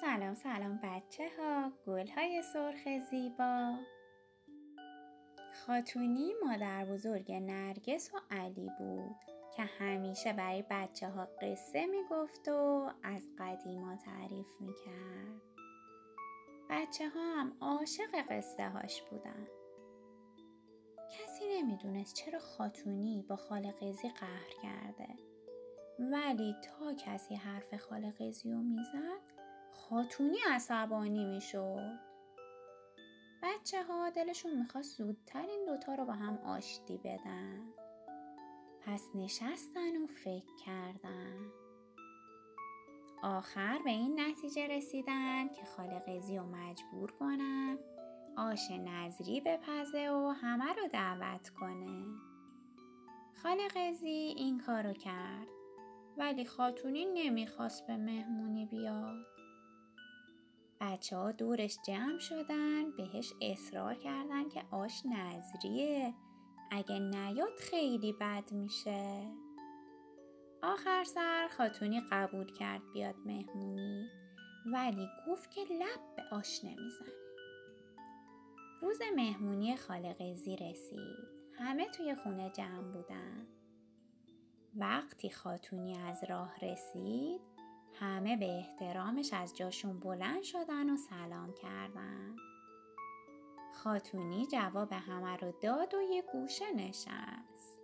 سلام سلام بچه ها گل های سرخ زیبا. خاتونی مادر بزرگ نرگس و علی بود که همیشه برای بچه ها قصه می‌گفت و از قدیما تعریف می‌کرد. بچه ها هم عاشق قصه هاش بودن. کسی نمی‌دونست چرا خاتونی با خالقزی قهر کرده. ولی تا کسی حرف خالقزی رو می‌زد خاتونی عصبانی می‌شد. بچه ها دلشون می‌خواست زودتر این دوتا رو با هم آشتی بدن. پس نشستن و فکر کردن. آخر به این نتیجه رسیدن که خالقزی رو مجبور کنن آش نظری بپزه و همه رو دعوت کنه. خالقزی این کارو کرد ولی خاتونی نمی‌خواست به مهمونی بیاد. بچه ها دورش جمع شدن بهش اصرار کردن که آش نظریه اگه نیاد خیلی بد میشه. آخر سر خاتونی قبول کرد بیاد مهمونی ولی گفت که لب به آش نمی‌زنه. روز مهمونی خالقزی رسید. همه توی خونه جمع بودن. وقتی خاتونی از راه رسید همه به احترامش از جاشون بلند شدن و سلام کردن. خاتونی جواب همه رو داد و یه گوشه نشست.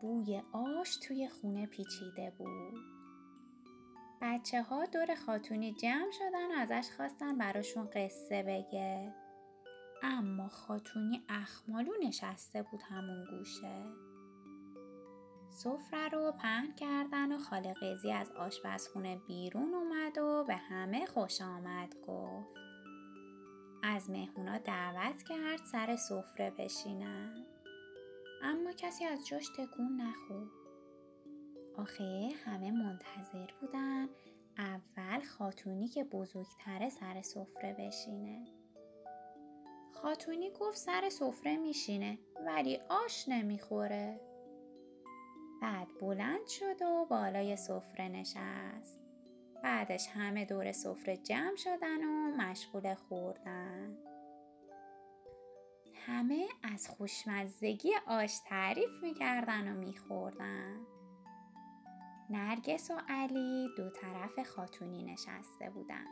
بوی آش توی خونه پیچیده بود. بچه ها دور خاتونی جمع شدن و ازش خواستن براشون قصه بگه. اما خاتونی اخمالو نشسته بود همون گوشه. سفره رو پهن کردن و خالقیزی از آشپزخونه بیرون اومد و به همه خوش آمد گفت. از مهمونا دعوت کرد سر سفره بشینن. اما کسی از جاش تکون نخورد. آخه همه منتظر بودن اول خاتونی که بزرگتره سر سفره بشینه. خاتونی گفت سر سفره میشینه ولی آش نمی‌خوره. بعد بلند شد و بالای سفره نشست. بعدش همه دور سفره جمع شدن و مشغول خوردن. همه از خوشمزگی آش تعریف می‌کردن و میخوردن. نرگس و علی دو طرف خاتونی نشسته بودن.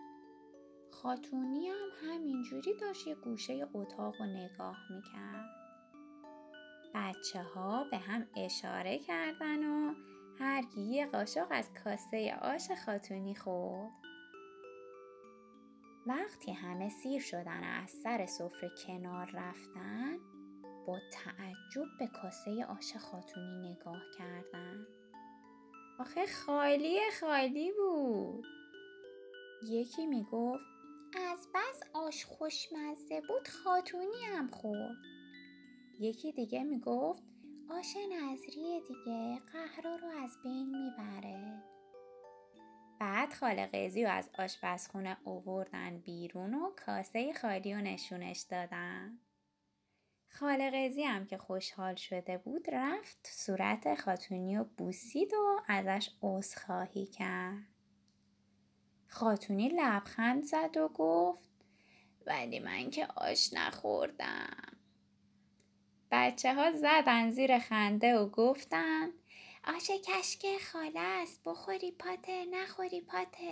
خاتونی هم همینجوری داشت یه گوشه اتاق و نگاه می‌کرد. بچه ها به هم اشاره کردن و هر یه قاشق از کاسه آش خاتونی خورد. وقتی همه سیر شدن و از سر سفره کنار رفتن با تعجب به کاسه آش خاتونی نگاه کردن. آخه خالی خالی بود. یکی می‌گفت از بس آش خوشمزه بود خاتونی هم خورد. یکی دیگه می‌گفت آش نظریه دیگه قهرا رو از بین می‌بره. بعد خالقیزی و از آشپزخونه اووردن بیرون و کاسه خالی و نشونش دادن. خالقیزی هم که خوشحال شده بود رفت صورت خاتونی و بوسید و ازش عذرخواهی کرد. خاتونی لبخند زد و گفت ولی من که آش نخوردم. بچه ها زدن زیر خنده و گفتن آش کشک خاله است بخوری پاته نخوری پاته.